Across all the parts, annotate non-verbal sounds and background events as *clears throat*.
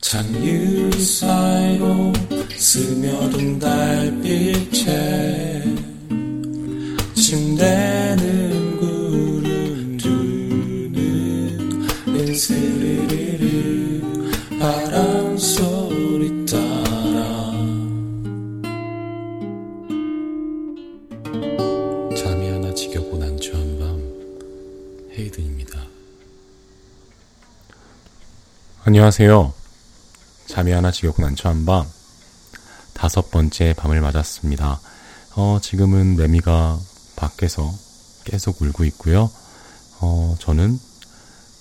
창유 사이로 스며든 달빛에 침대는 구름 두는 스르르르 바람 소리 따라 잠이 하나 지겹고 난처한 밤 헤이든입니다. 안녕하세요. 잠이 하나 지겹고 난처한 밤 다섯 번째 밤을 맞았습니다. 어, 지금은 레미가 밖에서 계속 울고 있고요. 어, 저는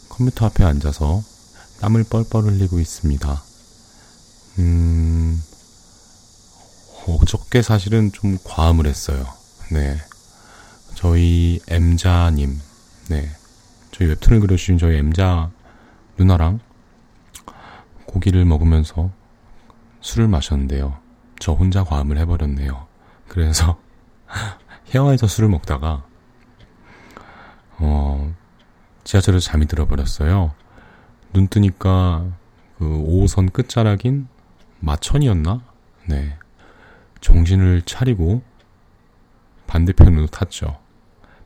컴퓨터 앞에 앉아서 땀을 뻘뻘 흘리고 있습니다. 음, 어저께 사실은 좀 과음을 했어요. 네. 저희 M자님, 네. 저희 웹툰을 그려주신 저희 M자 누나랑 고기를 먹으면서 술을 마셨는데요. 저 혼자 과음을 해버렸네요. 그래서 *laughs* 헤어에서 술을 먹다가 어 지하철에서 잠이 들어버렸어요. 눈 뜨니까 그 5호선 끝자락인 마천이었나? 네. 정신을 차리고 반대편으로 탔죠.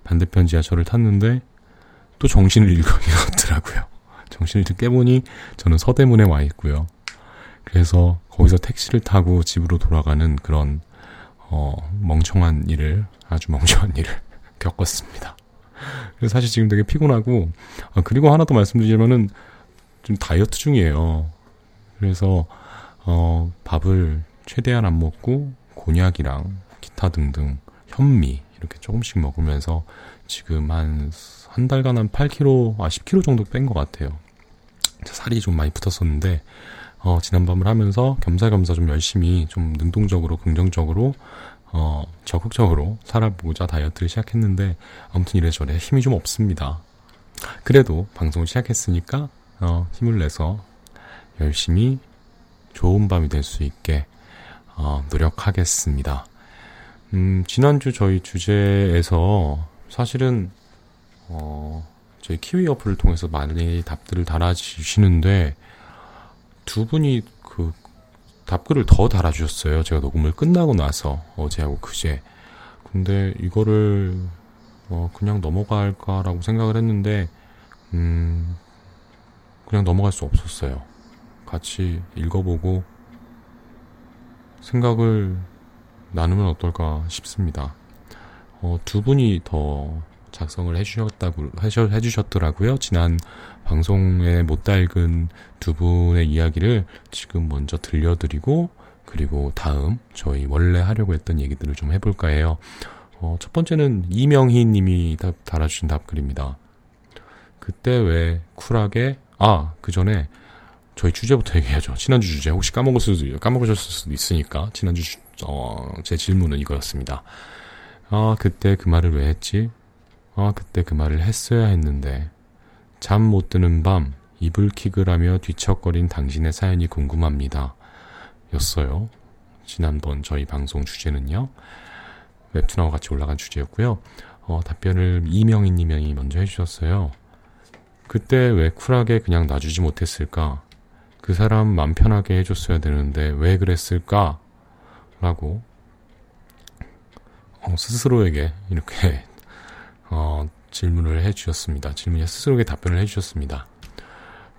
반대편 지하철을 탔는데 또 정신을 *laughs* 잃었더라고요. 정신을 깨보니 저는 서대문에 와 있고요. 그래서 거기서 택시를 타고 집으로 돌아가는 그런 어, 멍청한 일을 아주 멍청한 일을 *laughs* 겪었습니다. 그래서 사실 지금 되게 피곤하고 아, 그리고 하나 더 말씀드리면은 좀 다이어트 중이에요. 그래서 어, 밥을 최대한 안 먹고 곤약이랑 기타 등등 현미 이렇게 조금씩 먹으면서 지금 한 한 달간 한 8kg, 아 10kg 정도 뺀 것 같아요. 살이 좀 많이 붙었었는데 어, 지난밤을 하면서 겸사겸사 좀 열심히 좀 능동적으로 긍정적으로 어, 적극적으로 살아보자 다이어트를 시작했는데 아무튼 이래저래 힘이 좀 없습니다. 그래도 방송을 시작했으니까 어, 힘을 내서 열심히 좋은 밤이 될 수 있게 어, 노력하겠습니다. 음, 지난주 저희 주제에서 사실은 어, 저희 키위 어플을 통해서 많이 답들을 달아주시는데 두 분이 그 답글을 더 달아주셨어요. 제가 녹음을 끝나고 나서 어제하고 그제. 근데 이거를 어, 그냥 넘어갈까라고 생각을 했는데 음, 그냥 넘어갈 수 없었어요. 같이 읽어보고 생각을 나누면 어떨까 싶습니다. 어, 두 분이 더 작성을 해주셨다고 해주셨더라고요. 지난 방송에 못 달근 두 분의 이야기를 지금 먼저 들려드리고 그리고 다음 저희 원래 하려고 했던 얘기들을 좀 해볼까 해요. 어, 첫 번째는 이명희 님이 달아주신 답글입니다. 그때 왜 쿨하게 아 그 전에 저희 주제부터 얘기하죠. 지난주 주제 혹시 까먹었을 수도 까먹으셨을 수도 있으니까 지난주 주, 어, 제 질문은 이거였습니다. 아 그때 그 말을 왜 했지? 아, 그때 그 말을 했어야 했는데. 잠 못 드는 밤, 이불킥을 하며 뒤척거린 당신의 사연이 궁금합니다. 였어요. 지난번 저희 방송 주제는요. 웹툰하고 같이 올라간 주제였고요. 어, 답변을 이명희 님이 먼저 해주셨어요. 그때 왜 쿨하게 그냥 놔주지 못했을까? 그 사람 맘 편하게 해줬어야 되는데 왜 그랬을까? 라고 어, 스스로에게 이렇게 어, 질문을 해주셨습니다. 질문에 스스로에게 답변을 해주셨습니다.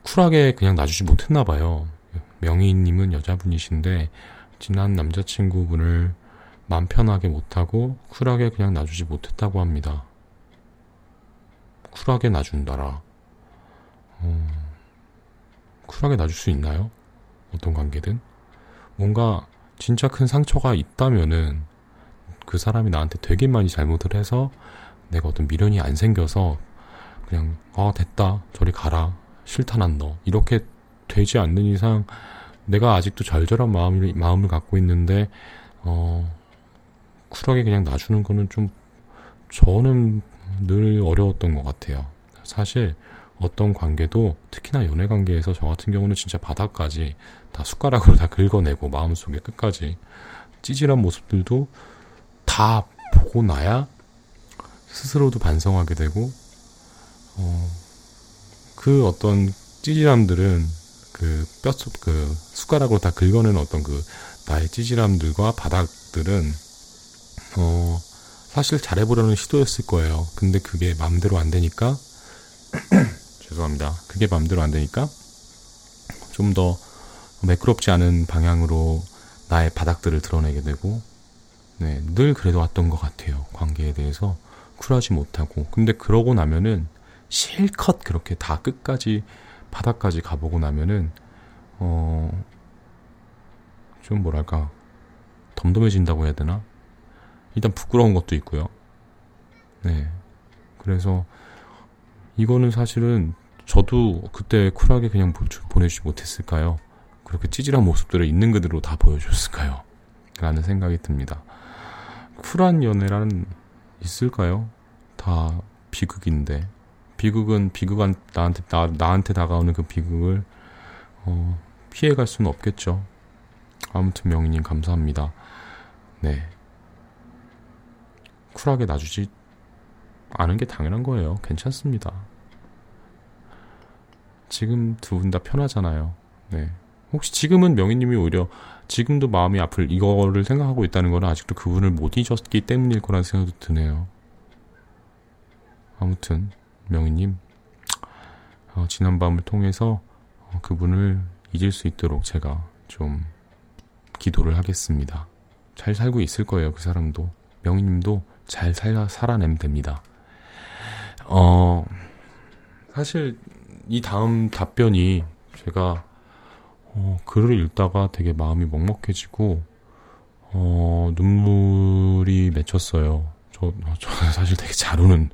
쿨하게 그냥 놔주지 못했나 봐요. 명희님은 여자분이신데 지난 남자친구분을 맘 편하게 못하고 쿨하게 그냥 놔주지 못했다고 합니다. 쿨하게 놔준다라. 어, 쿨하게 놔줄 수 있나요? 어떤 관계든? 뭔가 진짜 큰 상처가 있다면은 그 사람이 나한테 되게 많이 잘못을 해서 내가 어떤 미련이 안 생겨서 그냥 아 됐다. 저리 가라. 싫다 난 너. 이렇게 되지 않는 이상 내가 아직도 절절한 마음을 마음을 갖고 있는데 어 쿨하게 그냥 놔주는 거는 좀 저는 늘 어려웠던 것 같아요. 사실 어떤 관계도 특히나 연애 관계에서 저 같은 경우는 진짜 바닥까지 다 숟가락으로 다 긁어내고 마음속에 끝까지 찌질한 모습들도 다 보고 나야 스스로도 반성하게 되고 어, 그 어떤 찌질함들은 그 뼈, 그 숟가락으로 다 긁어내는 어떤 그 나의 찌질함들과 바닥들은 어 사실 잘해보려는 시도였을 거예요. 근데 그게 마음대로 안 되니까 *clears throat* 죄송합니다. 그게 마음대로 안 되니까 좀 더 매끄럽지 않은 방향으로 나의 바닥들을 드러내게 되고 네, 늘 그래도 왔던 것 같아요. 관계에 대해서 쿨하지 못하고 근데 그러고 나면은 실컷 그렇게 다 끝까지 바닥까지 가보고 나면은 어 좀 뭐랄까 덤덤해진다고 해야 되나? 일단 부끄러운 것도 있고요. 네. 그래서 이거는 사실은 저도 그때 쿨하게 그냥 보내주지 못했을까요? 그렇게 찌질한 모습들을 있는 그대로 다 보여줬을까요? 라는 생각이 듭니다. 쿨한 연애란 있을까요? 다 비극인데. 비극은 비극한 나한테 나, 나한테 다가오는 그 비극을 어, 피해갈 수는 없겠죠. 아무튼 명희님 감사합니다. 네. 쿨하게 놔주지 않은 게 당연한 거예요. 괜찮습니다. 지금 두 분 다 편하잖아요. 네. 혹시 지금은 명희님이 오히려 지금도 마음이 아플 이거를 생각하고 있다는 거는 아직도 그분을 못 잊었기 때문일 거라는 생각도 드네요. 아무튼 명희님, 어, 지난 밤을 통해서 어, 그분을 잊을 수 있도록 제가 좀 기도를 하겠습니다. 잘 살고 있을 거예요, 그 사람도. 명희님도 잘 살아, 살아내면 됩니다. 어, 사실 이 다음 답변이 제가 어, 글을 읽다가 되게 마음이 먹먹해지고 어, 눈물이 맺혔어요. 저, 저 *laughs* 사실 되게 잘 우는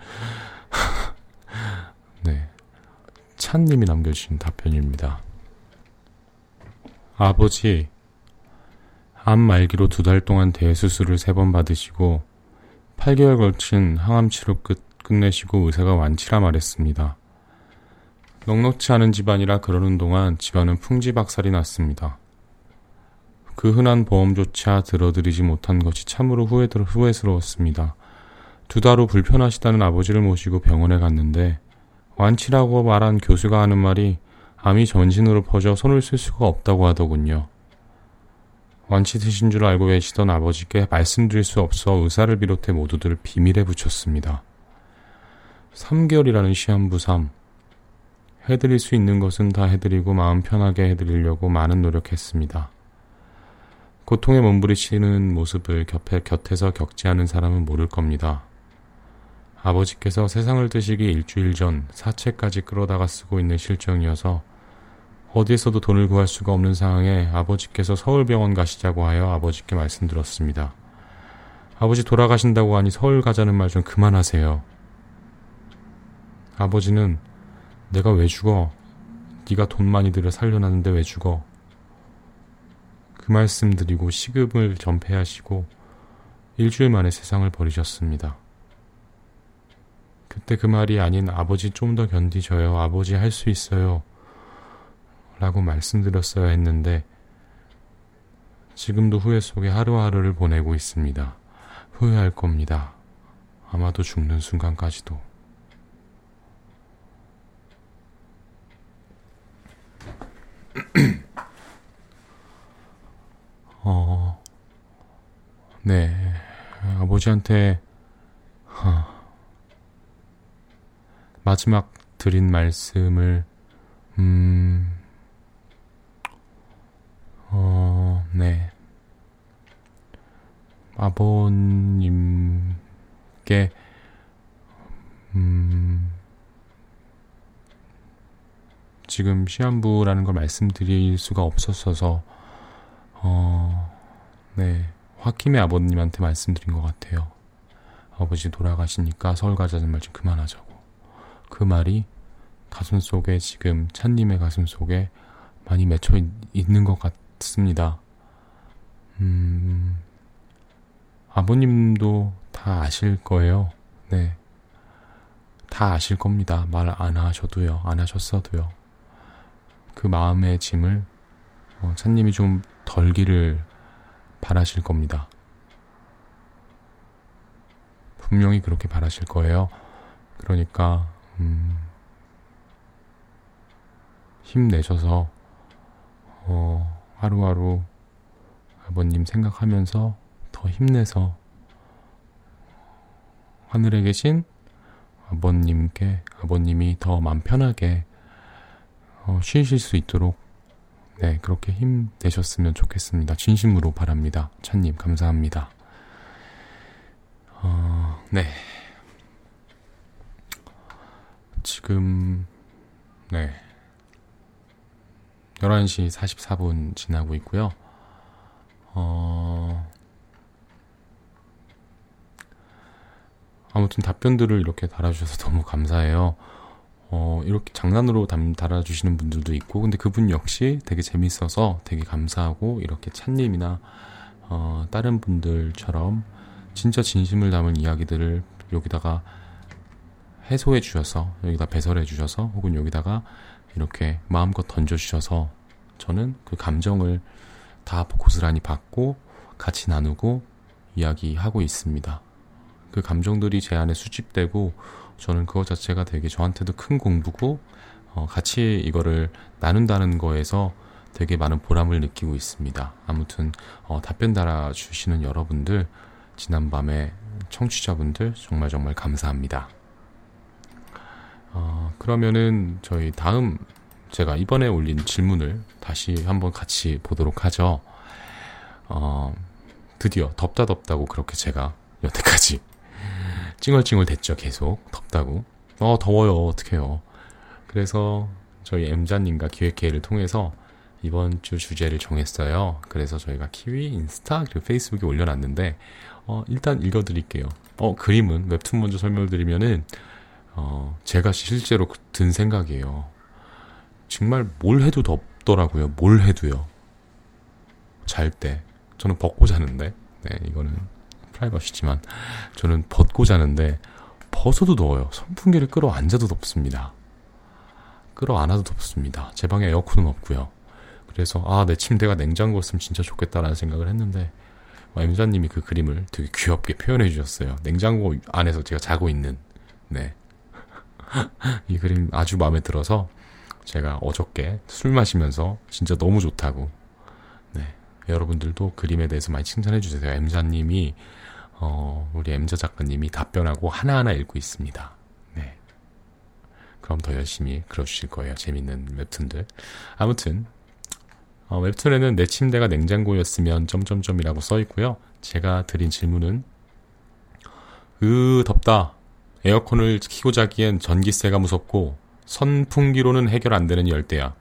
*laughs* 네. 찬님이 남겨주신 답변입니다. 아버지, 암 말기로 두 달 동안 대수술을 세 번 받으시고 8개월 걸친 항암 치료 끝 끝내시고 의사가 완치라 말했습니다. 넉넉치 않은 집안이라 그러는 동안 집안은 풍지박살이 났습니다. 그 흔한 보험조차 들어드리지 못한 것이 참으로 후회스러웠습니다. 두 달 후 불편하시다는 아버지를 모시고 병원에 갔는데 완치라고 말한 교수가 하는 말이 암이 전신으로 퍼져 손을 쓸 수가 없다고 하더군요. 완치 되신 줄 알고 계시던 아버지께 말씀드릴 수 없어 의사를 비롯해 모두들 비밀에 붙였습니다. 3개월이라는 시한부 3. 해드릴 수 있는 것은 다 해드리고 마음 편하게 해드리려고 많은 노력했습니다. 고통에 몸부리치는 모습을 곁에, 곁에서 겪지 않은 사람은 모를 겁니다. 아버지께서 세상을 뜨시기 일주일 전 사채까지 끌어다가 쓰고 있는 실정이어서 어디에서도 돈을 구할 수가 없는 상황에 아버지께서 서울병원 가시자고 하여 아버지께 말씀드렸습니다. 아버지 돌아가신다고 하니 서울 가자는 말 좀 그만하세요. 아버지는 내가 왜 죽어? 네가 돈 많이 들여 살려놨는데 왜 죽어? 그 말씀 드리고 시급을 전폐하시고 일주일 만에 세상을 버리셨습니다. 그때 그 말이 아닌 아버지 좀 더 견디져요. 아버지 할 수 있어요. 라고 말씀드렸어야 했는데 지금도 후회 속에 하루하루를 보내고 있습니다. 후회할 겁니다. 아마도 죽는 순간까지도. 어, 네. 아버지한테, 하, 마지막 드린 말씀을, 음, 어, 네. 아버님께, 음, 지금 시한부라는 걸 말씀드릴 수가 없었어서, 어, 네. 화킴의 아버님한테 말씀드린 것 같아요. 아버지 돌아가시니까 서울 가자는 말 좀 그만하자고. 그 말이 가슴 속에 지금 찬님의 가슴 속에 많이 맺혀 있, 는것 같습니다. 음, 아버님도 다 아실 거예요. 네. 다 아실 겁니다. 말 안 하셔도요. 안 하셨어도요. 그 마음의 짐을 어, 찬님이 좀 덜기를 바라실 겁니다. 분명히 그렇게 바라실 거예요. 그러니까 음, 힘내셔서 하루하루 아버님 생각하면서 더 힘내서 하늘에 계신 아버님께 아버님이 더 마음 편하게 어, 쉬실 수 있도록 네 그렇게 힘 내셨으면 좋겠습니다. 진심으로 바랍니다. 찬님 감사합니다. 어, 네 지금 네 11시 44분 지나고 있고요. 어, 아무튼 답변들을 이렇게 달아주셔서 *laughs* 너무 감사해요. 어, 이렇게 장난으로 담, 달아주시는 분들도 있고, 근데 그분 역시 되게 재밌어서 되게 감사하고, 이렇게 찬님이나, 어, 다른 분들처럼 진짜 진심을 담은 이야기들을 여기다가 해소해 주셔서, 여기다 배설해 주셔서, 혹은 여기다가 이렇게 마음껏 던져 주셔서, 저는 그 감정을 다 고스란히 받고, 같이 나누고, 이야기하고 있습니다. 그 감정들이 제 안에 수집되고 저는 그것 자체가 되게 저한테도 큰 공부고 어, 같이 이거를 나눈다는 거에서 되게 많은 보람을 느끼고 있습니다. 아무튼 어, 답변 달아주시는 여러분들 지난밤에 청취자분들 정말 정말 감사합니다. 어, 그러면은 저희 다음 제가 이번에 올린 질문을 다시 한번 같이 보도록 하죠. 어, 드디어 덥다 덥다고 그렇게 제가 여태까지 찡얼찡얼 됐죠, 계속. 덥다고. 어, 더워요. 어떡해요. 그래서 저희 M자님과 기획회의를 통해서 이번 주 주제를 정했어요. 그래서 저희가 키위, 인스타, 그리고 페이스북에 올려놨는데, 어, 일단 읽어드릴게요. 어, 그림은 웹툰 먼저 설명을 드리면은, 어, 제가 실제로 든 생각이에요. 정말 뭘 해도 덥더라고요. 뭘 해도요. 잘 때. 저는 벗고 자는데, 네, 이거는 프라이버시지만 저는 벗고 자는데 벗어도 더워요. 선풍기를 끌어 앉아도 덥습니다. 끌어 안아도 덥습니다. 제 방에 에어컨은 없고요. 그래서 아 내 침대가 냉장고였으면 진짜 좋겠다라는 생각을 했는데 엠자님이 그 그림을 되게 귀엽게 표현해 주셨어요. 냉장고 안에서 제가 자고 있는 네. *laughs* 이 그림 아주 마음에 들어서 제가 어저께 술 마시면서 진짜 너무 좋다고 네. 여러분들도 그림에 대해서 많이 칭찬해 주세요. 엠자님이 어, 우리 엠자 작가님이 답변하고 하나하나 읽고 있습니다. 네. 그럼 더 열심히 그려주실 거예요. 재밌는 웹툰들. 아무튼, 어, 웹툰에는 내 침대가 냉장고였으면 점점점이라고 써 있고요. 제가 드린 질문은 으 덥다. 에어컨을 키고 자기엔 전기세가 무섭고 선풍기로는 해결 안 되는 열대야.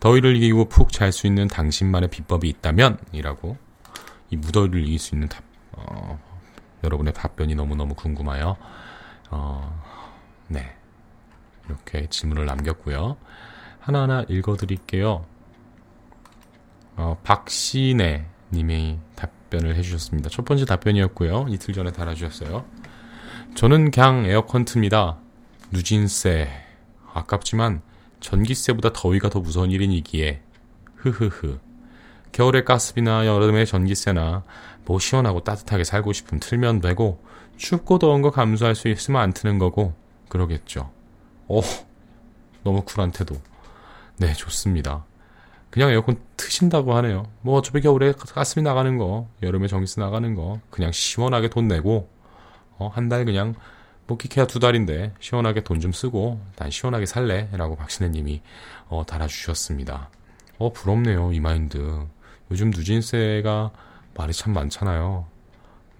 더위를 이기고 푹 잘 수 있는 당신만의 비법이 있다면? 이라고 이 무더위를 이길 수 있는 답, 어, 여러분의 답변이 너무너무 궁금해요. 어, 네. 이렇게 질문을 남겼고요. 하나하나 읽어드릴게요. 어, 박신혜 님이 답변을 해주셨습니다. 첫 번째 답변이었고요. 이틀 전에 달아주셨어요. 저는 그냥 에어컨 틉니다. 누진세. 아깝지만 전기세보다 더위가 더 무서운 일이기에. 흐흐흐. 겨울에 가스비나 여름에 전기세나 뭐 시원하고 따뜻하게 살고 싶으면 틀면 되고 춥고 더운 거 감수할 수 있으면 안 트는 거고 그러겠죠. 오, 너무 쿨한 태도. 네, 좋습니다. 그냥 에어컨 트신다고 하네요. 뭐 어차피 겨울에 가스비 나가는 거, 여름에 전기세 나가는 거 그냥 시원하게 돈 내고 어, 한 달 그냥 뭐 기케야 두 달인데 시원하게 돈 좀 쓰고 난 시원하게 살래라고 박신혜님이 어, 달아주셨습니다. 어 부럽네요 이 마인드. 요즘 누진세가 말이 참 많잖아요.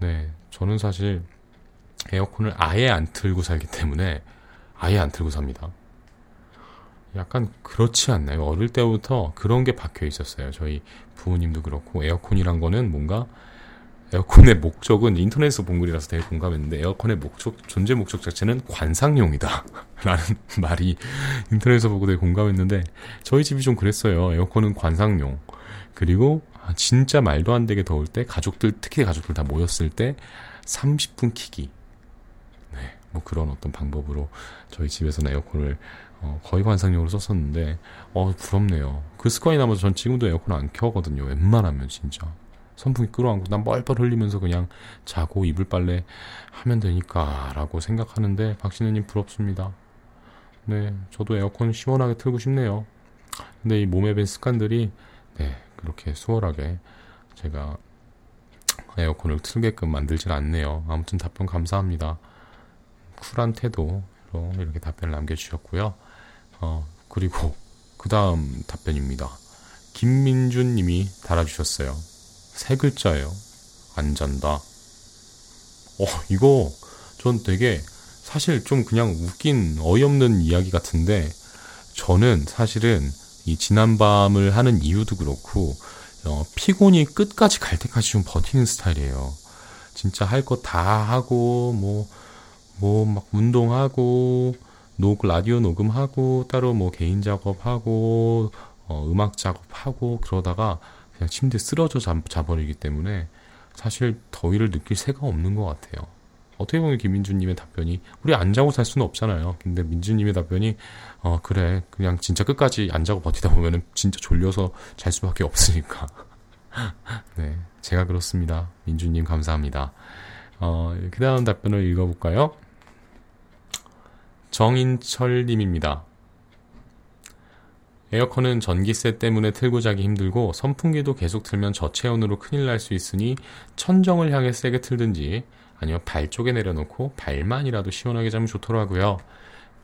네, 저는 사실 에어컨을 아예 안 틀고 살기 때문에 아예 안 틀고 삽니다. 약간 그렇지 않나요? 어릴 때부터 그런 게 박혀 있었어요. 저희 부모님도 그렇고 에어컨이란 거는 뭔가 에어컨의 목적은 인터넷에서 본 글이라서 되게 공감했는데 에어컨의 목적 존재 목적 자체는 관상용이다 *laughs* 라는 말이 인터넷에서 보고 되게 공감했는데 저희 집이 좀 그랬어요. 에어컨은 관상용 그리고 아, 진짜 말도 안 되게 더울 때 가족들 특히 가족들 다 모였을 때 30분 키기. 네, 뭐 그런 어떤 방법으로 저희 집에서는 에어컨을 어, 거의 관상용으로 썼었는데 어 부럽네요. 그 습관이 남아서 전 지금도 에어컨 안 켜거든요. 웬만하면 진짜 선풍기 끌어안고 난 뻘뻘 흘리면서 그냥 자고 이불 빨래 하면 되니까라고 생각하는데 박신혜님 부럽습니다. 네, 저도 에어컨 시원하게 틀고 싶네요. 근데 이 몸에 밴 습관들이 네, 그렇게 수월하게 제가 에어컨을 틀게끔 만들질 않네요. 아무튼 답변 감사합니다. 쿨한 태도로 이렇게 답변을 남겨주셨고요. 어, 그리고 그 다음 답변입니다. 김민준 님이 달아주셨어요. 세 글자예요. 안 잔다. 어, 이거 전 되게 사실 좀 그냥 웃긴 어이없는 이야기 같은데 저는 사실은 이 지난밤을 하는 이유도 그렇고 어, 피곤이 끝까지 갈 때까지 좀 버티는 스타일이에요. 진짜 할 거 다 하고 뭐 뭐 막 운동하고 녹 라디오 녹음하고 따로 뭐 개인 작업하고 어, 음악 작업하고 그러다가 그냥 침대 쓰러져 자, 자버리기 때문에 사실 더위를 느낄 새가 없는 것 같아요. 어떻게 보면 김민주님의 답변이 우리 안 자고 살 수는 없잖아요. 근데 민주님의 답변이 어 그래 그냥 진짜 끝까지 안 자고 버티다 보면은 진짜 졸려서 잘 수밖에 없으니까. *laughs* 네, 제가 그렇습니다. 민주님 감사합니다. 어, 그 다음 답변을 읽어볼까요? 정인철님입니다. 에어컨은 전기세 때문에 틀고 자기 힘들고 선풍기도 계속 틀면 저체온으로 큰일 날 수 있으니 천정을 향해 세게 틀든지 아니면 발 쪽에 내려놓고 발만이라도 시원하게 자면 좋더라고요.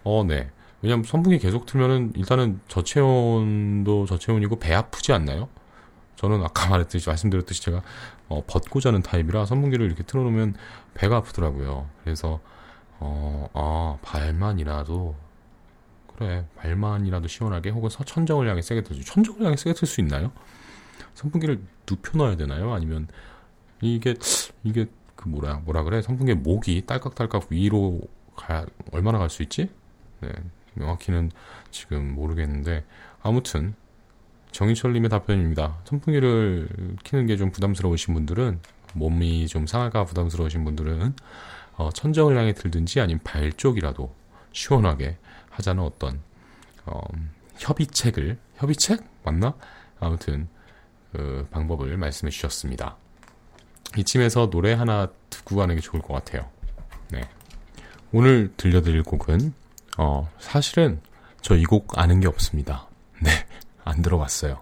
어, 네. 왜냐면 선풍기 계속 틀면은 일단은 저체온도 저체온이고 배 아프지 않나요? 저는 아까 *laughs* 말했듯이 말씀드렸듯이 제가 어, 벗고 자는 타입이라 선풍기를 이렇게 틀어놓으면 배가 아프더라고요. 그래서 어, 아 발만이라도 그래 발만이라도 시원하게 혹은 천정을 향해 세게 틀지 천정을 향해 세게 틀 수 있나요? 선풍기를 눕혀 놔야 되나요? 아니면 이게 이게 그 뭐라 뭐라 그래 선풍기 목이 딸깍딸깍 위로 가 얼마나 갈 수 있지? 네 명확히는 지금 모르겠는데 아무튼 정인철님의 답변입니다. 선풍기를 키는 게 좀 부담스러우신 분들은 몸이 좀 상할까 부담스러우신 분들은 어, 천정을 향해 들든지 아니면 발 쪽이라도 시원하게 하자는 어떤 어, 협의책을 협의책 맞나? 아무튼 그 방법을 말씀해 주셨습니다. 이쯤에서 노래 하나 듣고 가는 게 좋을 것 같아요. 네. 오늘 들려드릴 곡은 어, 사실은 저 이 곡 아는 게 없습니다. *laughs* 네. 안 들어봤어요.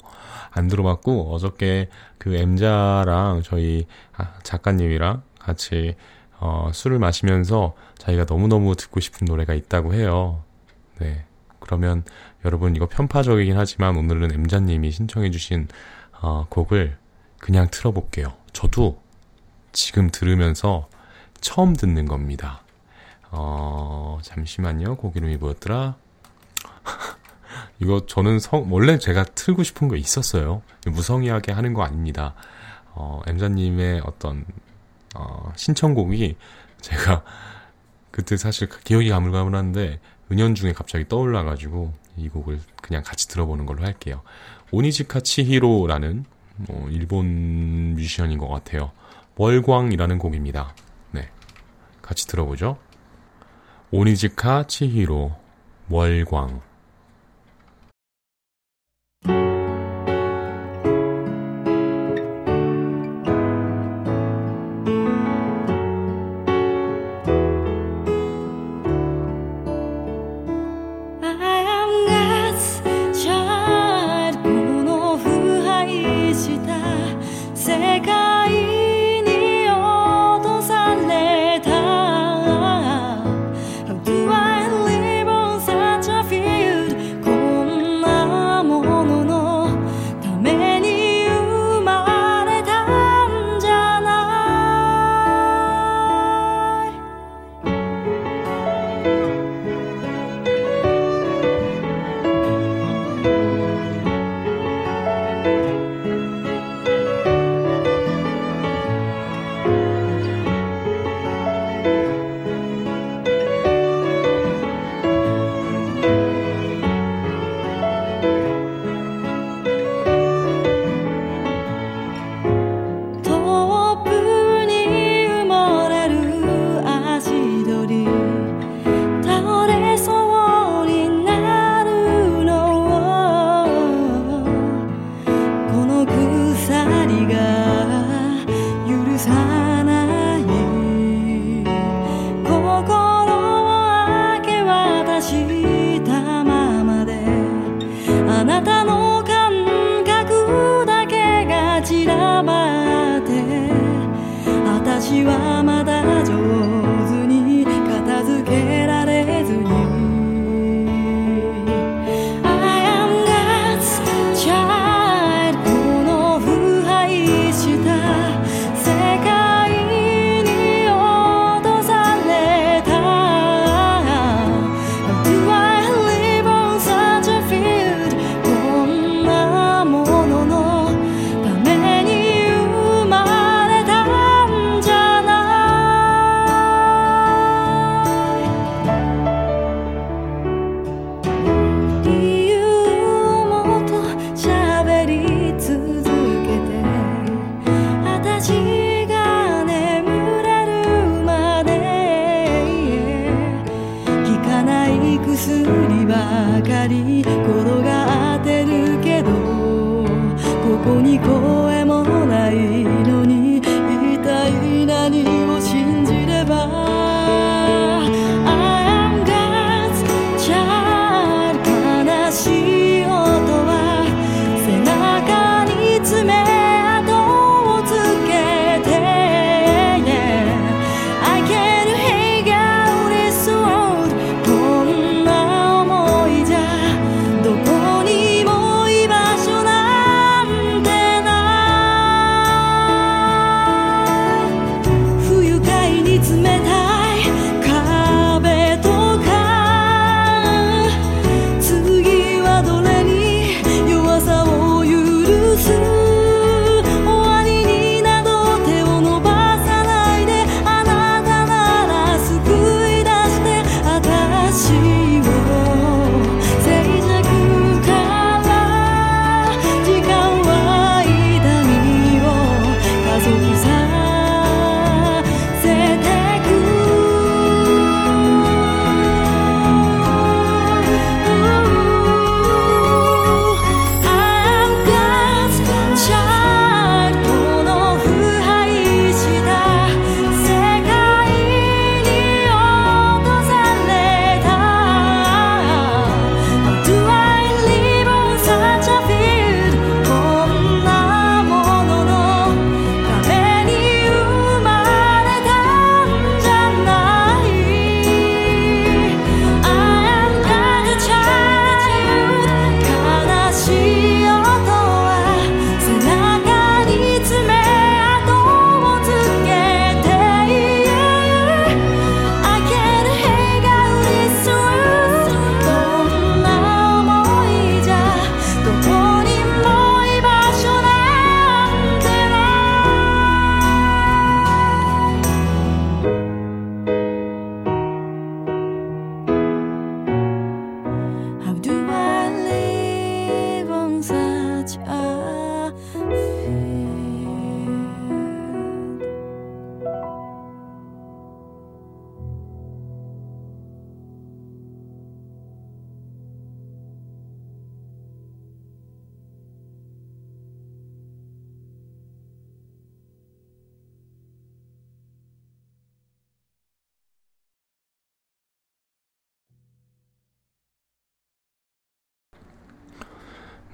안 들어봤고 어저께 그 M자랑 저희 아, 작가님이랑 같이 어, 술을 마시면서 자기가 너무너무 듣고 싶은 노래가 있다고 해요. 네. 그러면 여러분 이거 편파적이긴 하지만 오늘은 M자님이 신청해주신 어, 곡을 그냥 틀어볼게요. 저도 지금 들으면서 처음 듣는 겁니다. 어, 잠시만요. 곡 이름이 뭐였더라? 이거 저는 성, 원래 제가 틀고 싶은 거 있었어요. 무성의하게 하는 거 아닙니다. 어, M자님의 어떤, 어, 신청곡이 제가 *laughs* 그때 사실 기억이 가물가물한데 은연중에 갑자기 떠올라가지고 이 곡을 그냥 같이 들어보는 걸로 할게요. 오니지카 치히로라는 뭐 일본 뮤지션인 것 같아요. 월광이라는 곡입니다. 네. 같이 들어보죠. 오니지카 치히로 월광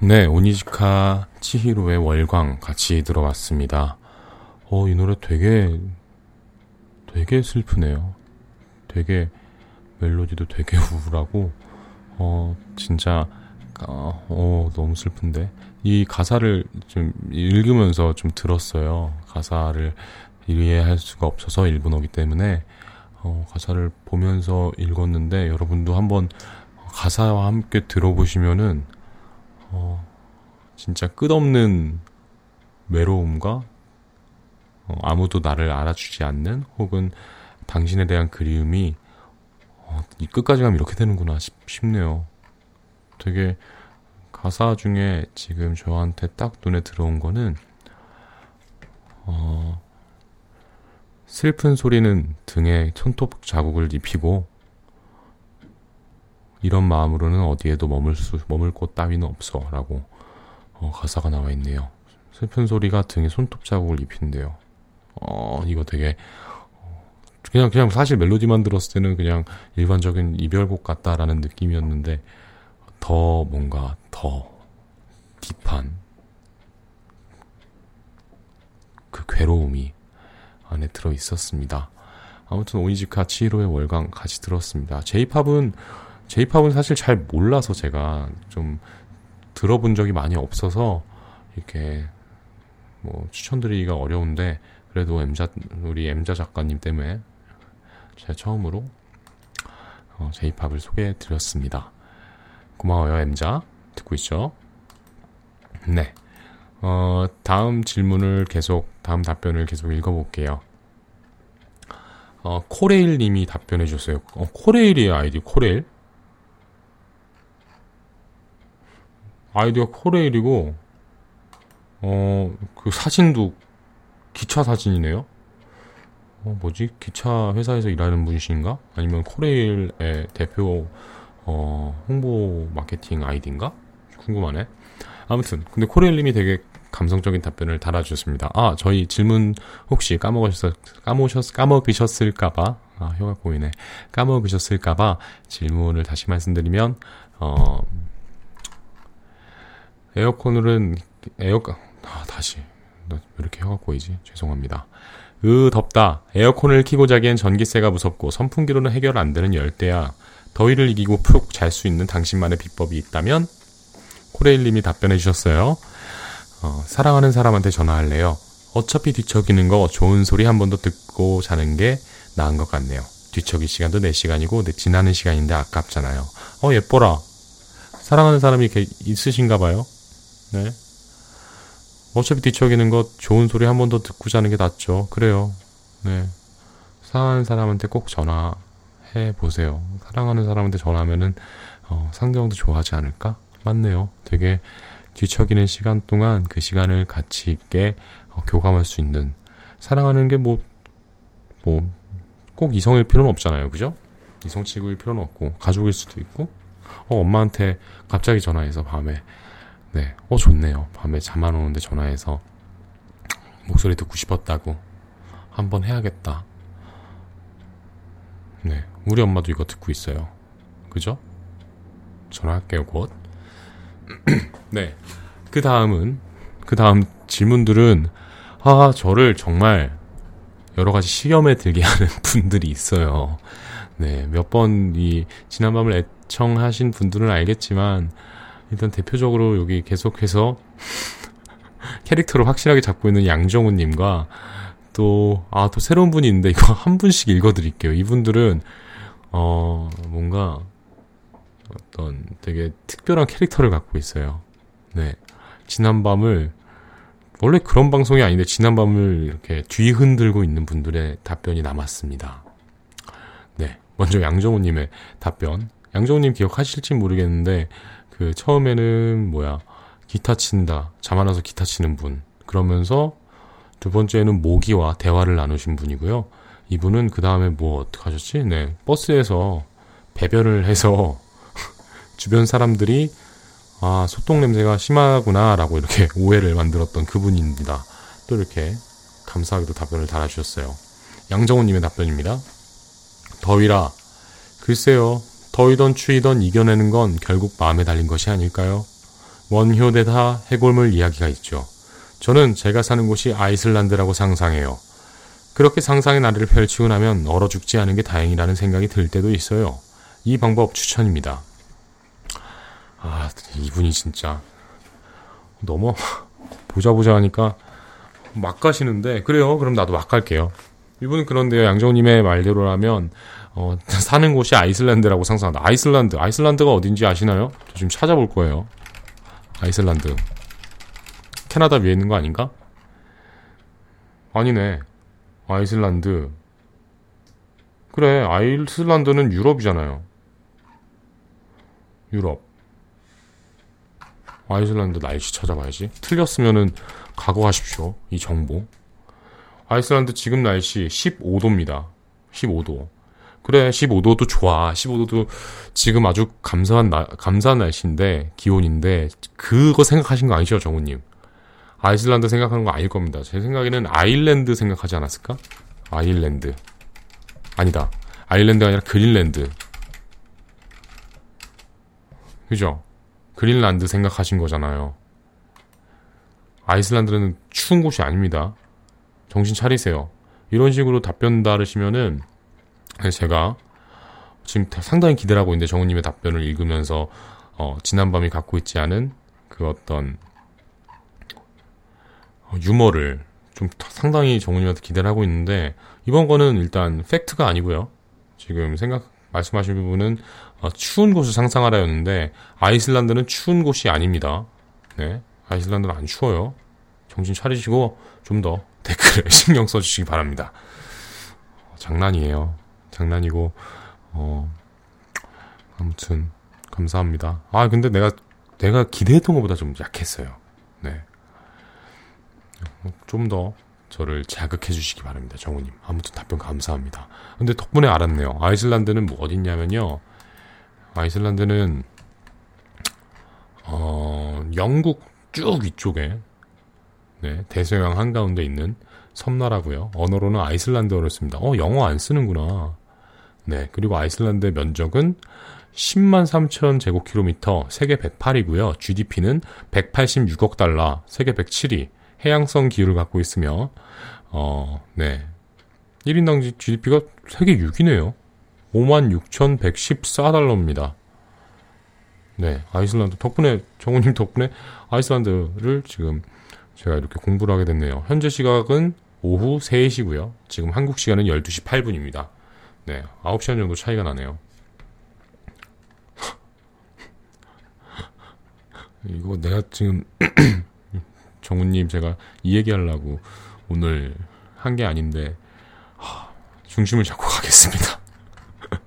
네, 오니지카 치히로의 월광 같이 들어봤습니다. 어, 이 노래 되게, 되게 슬프네요. 되게, 멜로디도 되게 *laughs* 우울하고, 어, 진짜, 어, 어, 너무 슬픈데. 이 가사를 좀 읽으면서 좀 들었어요. 가사를 이해할 수가 없어서 일본어기 때문에, 어, 가사를 보면서 읽었는데, 여러분도 한번 가사와 함께 들어보시면은, 어, 진짜 끝없는 외로움과 어, 아무도 나를 알아주지 않는 혹은 당신에 대한 그리움이 어, 이 끝까지 가면 이렇게 되는구나 싶, 싶네요. 되게 가사 중에 지금 저한테 딱 눈에 들어온 거는 어, 슬픈 소리는 등에 손톱 자국을 입히고 이런 마음으로는 어디에도 머물 수, 머물 곳 따위는 없어. 라고, 어, 가사가 나와 있네요. 슬픈 소리가 등에 손톱 자국을 입힌대요. 어, 이거 되게, 어, 그냥, 그냥 사실 멜로디만 들었을 때는 그냥 일반적인 이별곡 같다라는 느낌이었는데, 더 뭔가, 더 딥한, 그 괴로움이 안에 들어 있었습니다. 아무튼 오이지카 치히로의 월광 같이 들었습니다. 제이팝은 제이팝은 사실 잘 몰라서 제가 좀 들어본 적이 많이 없어서 이렇게 뭐 추천드리기가 어려운데 그래도 엠자 우리 엠자 작가님 때문에 제가 처음으로 어, 제이팝을 소개해 드렸습니다. 고마워요 엠자 듣고 있죠? 네. 어, 다음 질문을 계속 다음 답변을 계속 읽어볼게요. 어, 코레일 님이 답변해 주셨어요. 어, 코레일이에요, 아이디 코레일. 아이디가 코레일이고, 어, 그 사진도 기차 사진이네요. 어, 뭐지? 기차 회사에서 일하는 분이신가? 아니면 코레일의 대표, 어, 홍보 마케팅 아이디인가? 궁금하네. 아무튼, 근데 코레일님이 되게 감성적인 답변을 달아주셨습니다. 아, 저희 질문 혹시 까먹으셨, 까먹으셨, 까먹으셨을까봐, 아, 혀가 보이네. 까먹으셨을까봐 질문을 다시 말씀드리면, 어, 에어컨은, 에어, 아, 다시. 왜 이렇게 혀가 꼬이지? 죄송합니다. 으, 덥다. 에어컨을 키고 자기엔 전기세가 무섭고 선풍기로는 해결 안 되는 열대야. 더위를 이기고 푹 잘 수 있는 당신만의 비법이 있다면? 코레일님이 답변해 주셨어요. 어, 사랑하는 사람한테 전화할래요. 어차피 뒤척이는 거 좋은 소리 한 번 더 듣고 자는 게 나은 것 같네요. 뒤척일 시간도 4시간이고 지나는 시간인데 아깝잖아요. 어 예뻐라. 사랑하는 사람이 있으신가 봐요. 네. 어차피 뒤척이는 것 좋은 소리 한 번 더 듣고 자는 게 낫죠. 그래요. 네. 사랑하는 사람한테 꼭 전화해 보세요. 사랑하는 사람한테 전화하면은 어, 상대방도 좋아하지 않을까? 맞네요. 되게 뒤척이는 시간 동안 그 시간을 가치 있게 어, 교감할 수 있는 사랑하는 게 뭐 뭐 꼭 이성일 필요는 없잖아요, 그죠? 이성 치고일 필요는 없고 가족일 수도 있고 어 엄마한테 갑자기 전화해서 밤에 네, 어 좋네요. 밤에 잠 안 오는데 전화해서 목소리 듣고 싶었다고 한번 해야겠다. 네, 우리 엄마도 이거 듣고 있어요. 그죠? 전화할게요, 곧. *clears throat* 네. 그 다음은, 그 다음 질문들은, 아, 저를 정말 여러 가지 시험에 들게 *laughs* 하는 분들이 있어요. 네. 몇 번 이 지난 밤을 애청하신 분들은 알겠지만, 일단 대표적으로 여기 계속해서 캐릭터를 확실하게 잡고 있는 양정우님과 또, 아, 또 새로운 분이 있는데 이거 *laughs* 한 분씩 읽어드릴게요. 이분들은, 어, 뭔가, 어떤 되게 특별한 캐릭터를 갖고 있어요. 네. 지난밤을 원래 그런 방송이 아닌데 지난밤을 이렇게 뒤 흔들고 있는 분들의 답변이 남았습니다. 네. 먼저 양정우님의 답변. 양정우님 기억하실지 모르겠는데 그 처음에는 뭐야 기타 친다 와서 기타 치는 분 그러면서 두 번째는 모기와 대화를 나누신 분이고요. 이분은 그 다음에 뭐 어떻게 하셨지? 네 버스에서 배변을 해서 *laughs* 주변 사람들이 아 소똥 냄새가 심하구나라고 이렇게 *laughs* 오해를 만들었던 그분입니다. 또 이렇게 감사하게도 답변을 달아주셨어요. 양정우님의 답변입니다. 더위라 글쎄요 더위던 추위던 이겨내는 건 결국 마음에 달린 것이 아닐까요? 원효대다 해골물 이야기가 있죠. 저는 제가 사는 곳이 아이슬란드라고 상상해요. 그렇게 상상의 나래를 펼치고 나면 얼어 죽지 않은 게 다행이라는 생각이 들 때도 있어요. 이 방법 추천입니다. 아, 이분이 진짜 너무 *laughs* 보자 보자 하니까 막 가시는데 그래요. 그럼 나도 막 갈게요. 이분은 그런데요. 양정님의 말대로라면 어, *laughs* 사는 곳이 아이슬란드라고 상상한다. 아이슬란드. 아이슬란드가 어딘지 아시나요? 저 지금 찾아볼 거예요. 아이슬란드. 캐나다 위에 있는 거 아닌가? 아니네. 아이슬란드. 그래, 아이슬란드는 유럽이잖아요. 유럽. 아이슬란드 날씨 찾아봐야지. 틀렸으면은 각오하십시오. 이 정보. 아이슬란드 지금 날씨 15도입니다. 15도. 그래, 15도도 좋아. 15도도 지금 아주 감사한, 나, 감사한 날씨인데, 기온인데, 그거 생각하신 거 아니죠, 정우님? 아이슬란드 생각하는 거 아닐 겁니다. 제 생각에는 아일랜드 생각하지 않았을까? 아일랜드. 아니다. 아일랜드가 아니라 그린랜드. 그죠? 그린란드 생각하신 거잖아요. 아이슬란드는 추운 곳이 아닙니다. 정신 차리세요. 이런 식으로 답변 다르시면은 제가 지금 상당히 기대를 하고 있는데 정우님의 답변을 읽으면서 어, 지난밤이 갖고 있지 않은 그 어떤 어, 유머를 좀 상당히 정우님한테 기대를 하고 있는데 이번 거는 일단 팩트가 아니고요. 지금 생각 말씀하신 부분은 어, 추운 곳을 상상하라였는데 아이슬란드는 추운 곳이 아닙니다. 네, 아이슬란드는 안 추워요. 정신 차리시고 좀 더 댓글에 *laughs* 신경 써주시기 바랍니다. 어, 장난이에요. 장난이고 어 아무튼 감사합니다. 아 근데 내가 내가 기대했던 것보다 좀 약했어요. 네. 좀 더 저를 자극해 주시기 바랍니다. 정우님. 아무튼 답변 감사합니다. 근데 덕분에 알았네요. 아이슬란드는 뭐 어딨냐면요. 아이슬란드는 어 영국 쭉 위쪽에 네, 대서양 한가운데 있는 섬나라고요. 언어로는 아이슬란드어를 씁니다. 어 영어 안 쓰는구나. 네, 그리고 아이슬란드의 면적은 10만 3천 제곱킬로미터, 세계 108이고요. GDP는 186억 달러, 세계 107위. 해양성 기후를 갖고 있으며, 어, 네. 1인당 GDP가 세계 6위네요. 5만 6,114달러입니다. 네, 아이슬란드 덕분에 정우님 덕분에 아이슬란드를 지금 제가 이렇게 공부를 하게 됐네요. 현재 시각은 오후 3시고요. 지금 한국 시간은 12시 8분입니다. 네, 9시간 정도 차이가 나네요. 이거 내가 지금 *clears throat* 정우님 제가 이 얘기하려고 오늘 한 게 아닌데 중심을 잡고 가겠습니다.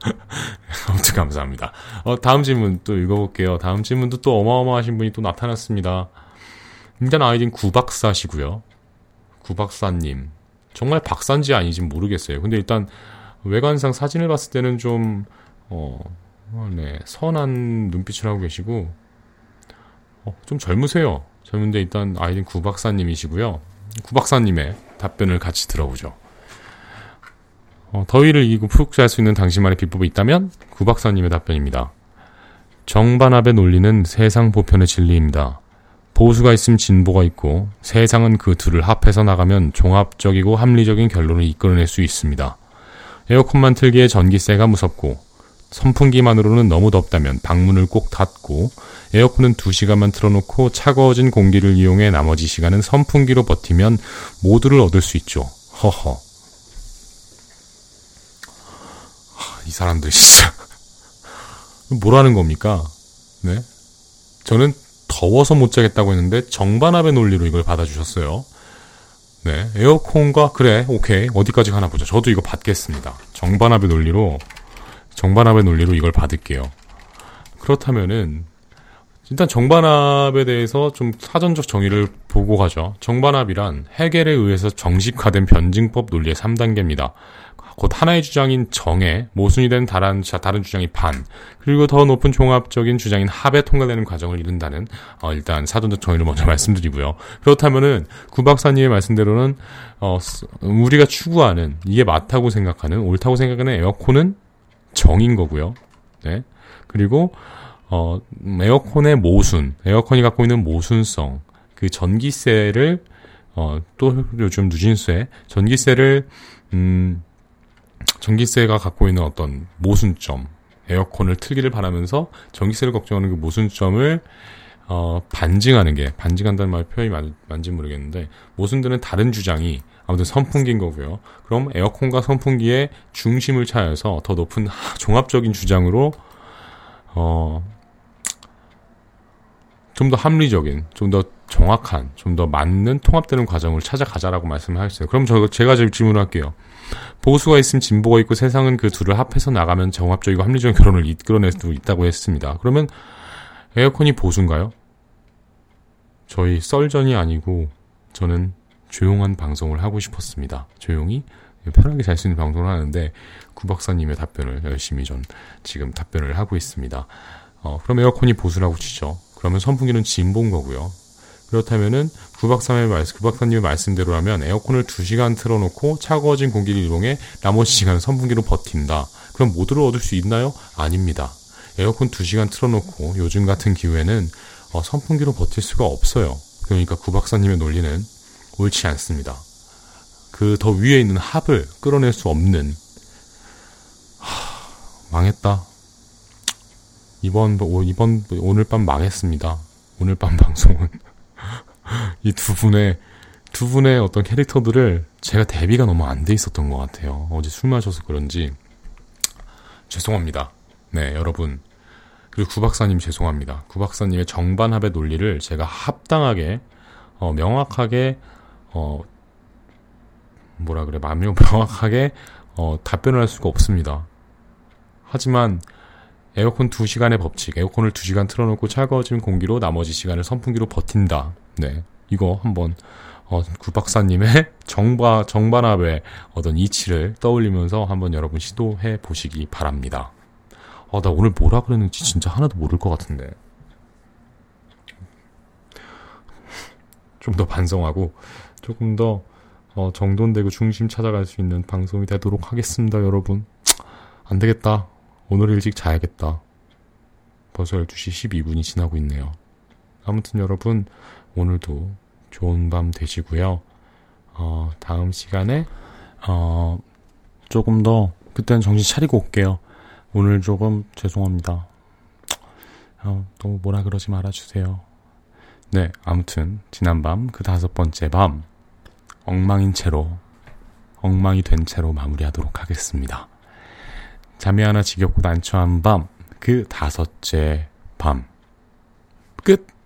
*laughs* 아무튼 감사합니다. 어, 다음 질문 또 읽어볼게요. 다음 질문도 또 어마어마하신 분이 또 나타났습니다. 일단 아이디는 구박사시고요. 구박사님. 정말 박사인지 아닌지 모르겠어요. 근데 일단 외관상 사진을 봤을 때는 좀, 어, 어, 네, 선한 눈빛을 하고 계시고, 어, 좀 젊으세요. 젊은데 일단 아이딘 구박사님이시고요. 구박사님의 답변을 같이 들어보죠. 어, 더위를 이기고 푹잘수 있는 당신만의 비법이 있다면 구박사님의 답변입니다. 정반합의 논리는 세상 보편의 진리입니다. 보수가 있으면 진보가 있고 세상은 그 둘을 합해서 나가면 종합적이고 합리적인 결론을 이끌어낼 수 있습니다. 에어컨만 틀기에 전기세가 무섭고 선풍기만으로는 너무 덥다면 방문을 꼭 닫고 에어컨은 2시간만 틀어놓고 차가워진 공기를 이용해 나머지 시간은 선풍기로 버티면 모두를 얻을 수 있죠. 허허. 이 사람들 진짜 *laughs* 뭐라는 겁니까? 네? 저는 더워서 못 자겠다고 했는데 정반합의 논리로 이걸 받아주셨어요. 네, 에어컨과 그래, 오케이 어디까지 가나 보자. 저도 이거 받겠습니다. 정반합의 논리로 정반합의 논리로 이걸 받을게요. 그렇다면은 일단 정반합에 대해서 좀 사전적 정의를 보고 가죠. 정반합이란 해겔에 의해서 정식화된 변증법 논리의 3단계입니다. 곧 하나의 주장인 정에 모순이 된 다른, 다른 주장이 반, 그리고 더 높은 종합적인 주장인 합에 통과되는 과정을 이룬다는, 어, 일단 사전적 정의를 먼저 *laughs* 말씀드리고요. 그렇다면은, 구 박사님의 말씀대로는, 어, 우리가 추구하는, 이게 맞다고 생각하는, 옳다고 생각하는 에어컨은 정인 거고요. 네. 그리고 어, 에어컨의 모순, 에어컨이 갖고 있는 모순성, 그 전기세를 어, 또 요즘 누진세, 전기세를 음, 전기세가 갖고 있는 어떤 모순점, 에어컨을 틀기를 바라면서 전기세를 걱정하는 그 모순점을 어, 반증하는 게 반증한다는 말 표현이 맞, 맞는지 모르겠는데 모순되는 다른 주장이 아무튼 선풍기인 거고요. 그럼 에어컨과 선풍기의 중심을 차여서 더 높은 *laughs* 종합적인 주장으로 어, 좀 더 합리적인, 좀 더 정확한, 좀 더 맞는 통합되는 과정을 찾아가자라고 말씀을 하셨어요. 그럼 저, 제가 질문할게요. 보수가 있으면 진보가 있고 세상은 그 둘을 합해서 나가면 정합적이고 합리적인 결혼을 이끌어낼 수 있다고 했습니다. 그러면 에어컨이 보수인가요? 저희 썰전이 아니고 저는 조용한 방송을 하고 싶었습니다. 조용히 편하게 잘 수 있는 방송을 하는데 구 박사님의 답변을 열심히 전 지금 답변을 하고 있습니다. 어, 그럼 에어컨이 보수라고 치죠. 그러면 선풍기는 진보인 거고요. 그렇다면은 구박사님의 말씀, 구박사님의 말씀대로라면 에어컨을 2시간 틀어놓고 차가워진 공기를 이용해 나머지 시간은 선풍기로 버틴다. 그럼 모두를 얻을 수 있나요? 아닙니다. 에어컨 2시간 틀어놓고 요즘 같은 기후에는 어, 선풍기로 버틸 수가 없어요. 그러니까 구박사님의 논리는 옳지 않습니다. 그 더 위에 있는 합을 끌어낼 수 없는 하, 망했다. 이번 이번 오늘 밤 망했습니다. 오늘 밤 *laughs* 방송은 이 두 분의 두 분의 어떤 캐릭터들을 제가 대비가 너무 안 돼 있었던 것 같아요. 어제 술 마셔서 그런지 죄송합니다. 네, 여러분. 그리고 구박사님 죄송합니다. 구박사님의 정반합의 논리를 제가 합당하게, 어, 명확하게, 어, 뭐라 그래, 마음 *laughs* 명확하게, 어, 답변을 할 수가 없습니다. 하지만, 에어컨 2시간의 법칙, 에어컨을 2시간 틀어놓고 차가워진 공기로 나머지 시간을 선풍기로 버틴다. 네. 이거 한번, 어, 구 박사님의 *laughs* 정바, 정반합의 어떤 이치를 떠올리면서 한번 여러분 시도해 보시기 바랍니다. 아, 나 오늘 뭐라 그랬는지 진짜 하나도 모를 것 같은데. 좀 더 반성하고, 조금 더, 어, 정돈되고 중심 찾아갈 수 있는 방송이 되도록 하겠습니다, 여러분. 안 되겠다. 오늘 일찍 자야겠다. 벌써 12시 12분이 지나고 있네요. 아무튼 여러분, 오늘도 좋은 밤 되시고요. 어, 다음 시간에, 어, 조금 더, 그때는 정신 차리고 올게요. 오늘 조금 죄송합니다. 어, 너무 뭐라 그러지 말아주세요. 네, 아무튼 지난밤 그 다섯 번째 밤 엉망인 채로 엉망이 된 채로 마무리하도록 하겠습니다. 잠이 하나 지겹고 난처한 밤 그 다섯째 밤 끝.